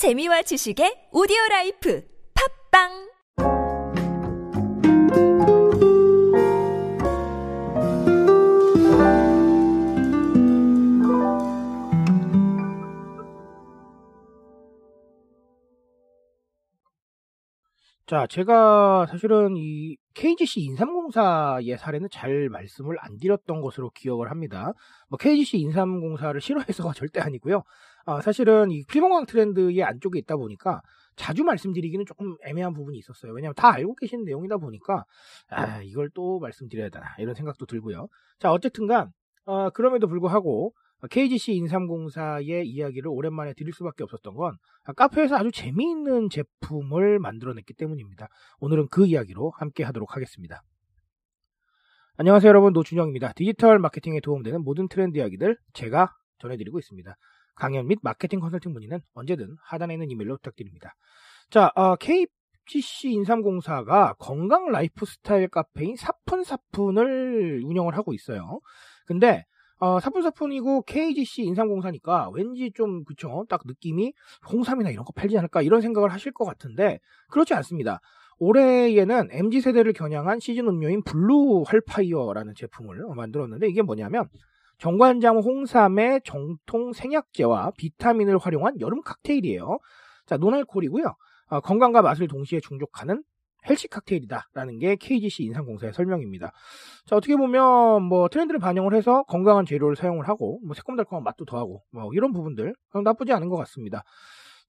재미와 지식의 오디오 라이프. 팟빵 자, 제가 사실은 이 KGC 인삼공사의 사례는 잘 말씀을 안 드렸던 것으로 기억을 합니다. 뭐 KGC 인삼공사를 싫어해서가 절대 아니고요. 아, 사실은 이 필봉광 트렌드의 안쪽에 있다 보니까 자주 말씀드리기는 조금 애매한 부분이 있었어요. 왜냐하면 다 알고 계신 내용이다 보니까 아, 이걸 또 말씀드려야 되나 이런 생각도 들고요. 자, 어쨌든간 어, 그럼에도 불구하고 KGC 인삼공사의 이야기를 오랜만에 드릴 수밖에 없었던 건 카페에서 아주 재미있는 제품을 만들어냈기 때문입니다. 오늘은 그 이야기로 함께 하도록 하겠습니다. 안녕하세요 여러분 노준영입니다. 디지털 마케팅에 도움되는 모든 트렌드 이야기들 제가 전해드리고 있습니다. 강연 및 마케팅 컨설팅 문의는 언제든 하단에 있는 이메일로 부탁드립니다. 자, 어, KGC 인삼공사가 건강 라이프 스타일 카페인 사푼사푼을 운영을 하고 있어요. 근데 어, 사푼사푼이고 KGC 인삼공사니까 왠지 좀 그쵸 딱 느낌이 홍삼이나 이런 거 팔지 않을까 이런 생각을 하실 것 같은데 그렇지 않습니다. 올해에는 MZ세대를 겨냥한 시즌 음료인 블루 활파이어라는 제품을 만들었는데 이게 뭐냐면 정관장 홍삼의 전통 생약재와 비타민을 활용한 여름 칵테일이에요. 자, 노알콜이고요. 어, 건강과 맛을 동시에 충족하는 healthy 칵테일이다라는 게 KGC 인삼공사의 설명입니다. 자 어떻게 보면 뭐 트렌드를 반영을 해서 건강한 재료를 사용을 하고 뭐 새콤달콤한 맛도 더하고 뭐 이런 부분들 나쁘지 않은 것 같습니다.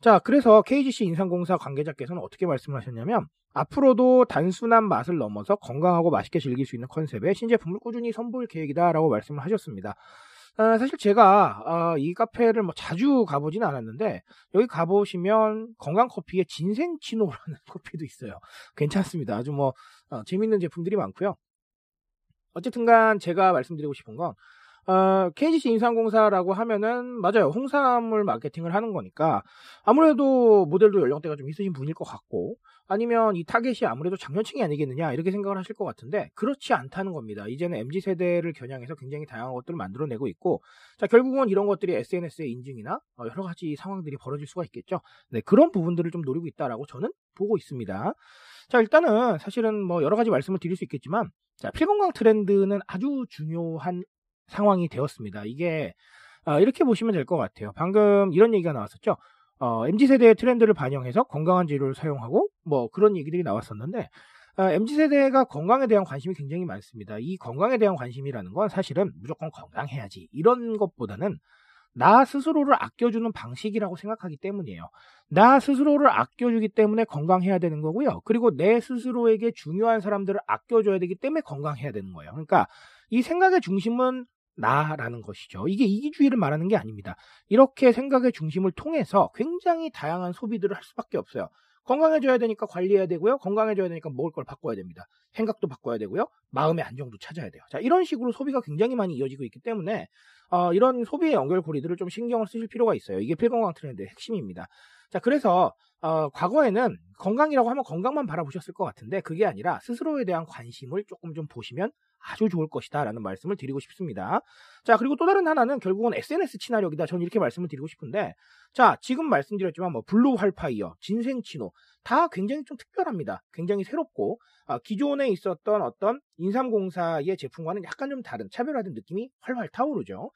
자 그래서 KGC 인삼공사 관계자께서는 어떻게 말씀을 하셨냐면 앞으로도 단순한 맛을 넘어서 건강하고 맛있게 즐길 수 있는 컨셉의 신제품을 꾸준히 선보일 계획이다라고 말씀을 하셨습니다. 아, 사실 제가 아, 이 카페를 뭐 자주 가보진 않았는데 여기 가보시면 건강 커피에 진생치노라는 커피도 있어요. 괜찮습니다. 아주 뭐 어, 재밌는 제품들이 많고요. 어쨌든간 제가 말씀드리고 싶은 건 어, KGC 인삼공사라고 하면은 맞아요. 홍삼을 마케팅을 하는 거니까 아무래도 모델도 연령대가 좀 있으신 분일 것 같고 아니면 이 타겟이 아무래도 장년층이 아니겠느냐 이렇게 생각을 하실 것 같은데 그렇지 않다는 겁니다. 이제는 MZ 세대를 겨냥해서 굉장히 다양한 것들을 만들어내고 있고 자 결국은 이런 것들이 SNS의 인증이나 어, 여러 가지 상황들이 벌어질 수가 있겠죠. 네 그런 부분들을 좀 노리고 있다라고 저는 보고 있습니다. 자 일단은 사실은 뭐 여러 가지 말씀을 드릴 수 있겠지만 자 필건강 트렌드는 아주 중요한 상황이 되었습니다. 이게 어, 이렇게 보시면 될 것 같아요. 방금 이런 얘기가 나왔었죠. 어, MZ세대의 트렌드를 반영해서 건강한 재료를 사용하고 뭐 그런 얘기들이 나왔었는데 어, MZ세대가 건강에 대한 관심이 굉장히 많습니다. 이 건강에 대한 관심이라는 건 사실은 무조건 건강해야지 이런 것보다는 나 스스로를 아껴주는 방식이라고 생각하기 때문이에요. 나 스스로를 아껴주기 때문에 건강해야 되는 거고요. 그리고 내 스스로에게 중요한 사람들을 아껴줘야 되기 때문에 건강해야 되는 거예요. 그러니까 이 생각의 중심은 나라는 것이죠. 이게 이기주의를 말하는 게 아닙니다. 이렇게 생각의 중심을 통해서 굉장히 다양한 소비들을 할 수밖에 없어요. 건강해져야 되니까 관리해야 되고요. 건강해져야 되니까 먹을 걸 바꿔야 됩니다. 생각도 바꿔야 되고요. 마음의 안정도 찾아야 돼요. 자, 이런 식으로 소비가 굉장히 많이 이어지고 있기 때문에 어, 이런 소비의 연결고리들을 좀 신경을 쓰실 필요가 있어요. 이게 필건강 트렌드의 핵심입니다. 자, 그래서 어, 과거에는 건강이라고 하면 건강만 바라보셨을 것 같은데 그게 아니라 스스로에 대한 관심을 조금 좀 보시면 아주 좋을 것이다 라는 말씀을 드리고 싶습니다. 자 그리고 또 다른 하나는 결국은 SNS 친화력이다. 저는 이렇게 말씀을 드리고 싶은데 자 지금 말씀드렸지만 뭐 블루 활파이어, 진생 치노 다 굉장히 좀 특별합니다. 굉장히 새롭고 아, 기존에 있었던 어떤 인삼공사의 제품과는 약간 좀 다른 차별화된 느낌이 활활 타오르죠.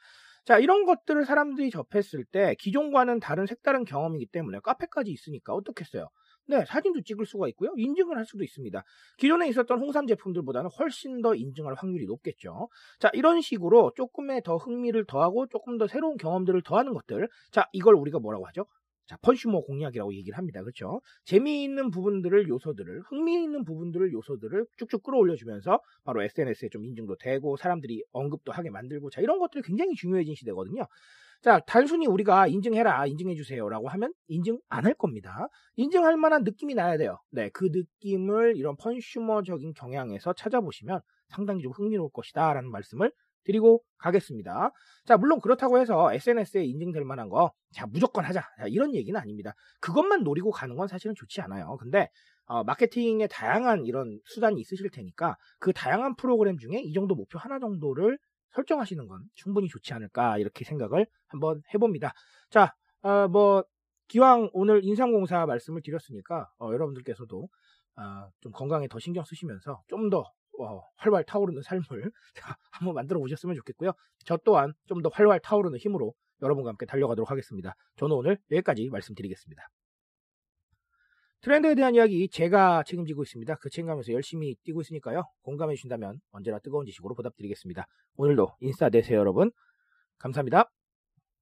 자, 이런 것들을 사람들이 접했을 때 기존과는 다른 색다른 경험이기 때문에 카페까지 있으니까 어떻겠어요? 네, 사진도 찍을 수가 있고요. 인증을 할 수도 있습니다. 기존에 있었던 홍삼 제품들보다는 훨씬 더 인증할 확률이 높겠죠. 자, 이런 식으로 조금의 더 흥미를 더하고 조금 더 새로운 경험들을 더하는 것들. 자, 이걸 우리가 뭐라고 하죠? 자, 펀슈머 공략이라고 얘기를 합니다. 그렇죠? 재미있는 부분들을 요소들을 흥미있는 부분들을 요소들을 쭉쭉 끌어올려 주면서 바로 SNS에 좀 인증도 되고 사람들이 언급도 하게 만들고 자 이런 것들이 굉장히 중요해진 시대거든요. 자, 단순히 우리가 인증해라, 인증해주세요라고 하면 인증 안 할 겁니다. 인증할 만한 느낌이 나야 돼요. 네, 그 느낌을 이런 펀슈머적인 경향에서 찾아보시면 상당히 좀 흥미로울 것이다 라는 말씀을 드리고 가겠습니다. 자, 물론 그렇다고 해서 SNS에 인증될 만한 거, 자, 무조건 하자. 자, 이런 얘기는 아닙니다. 그것만 노리고 가는 건 사실은 좋지 않아요. 근데, 어, 마케팅에 다양한 이런 수단이 있으실 테니까 그 다양한 프로그램 중에 이 정도 목표 하나 정도를 설정하시는 건 충분히 좋지 않을까 이렇게 생각을 한번 해봅니다. 자, 어, 뭐 기왕 오늘 인삼공사 말씀을 드렸으니까 어, 여러분들께서도 아, 좀 건강에 더 신경 쓰시면서 좀 더 어, 활활 타오르는 삶을 한번 만들어 보셨으면 좋겠고요. 저 또한 좀 더 활활 타오르는 힘으로 여러분과 함께 달려가도록 하겠습니다. 저는 오늘 여기까지 말씀드리겠습니다. 트렌드에 대한 이야기 제가 책임지고 있습니다. 그 책임감에서 열심히 뛰고 있으니까요. 공감해 주신다면 언제나 뜨거운 지식으로 보답드리겠습니다. 오늘도 인싸 되세요 여러분. 감사합니다.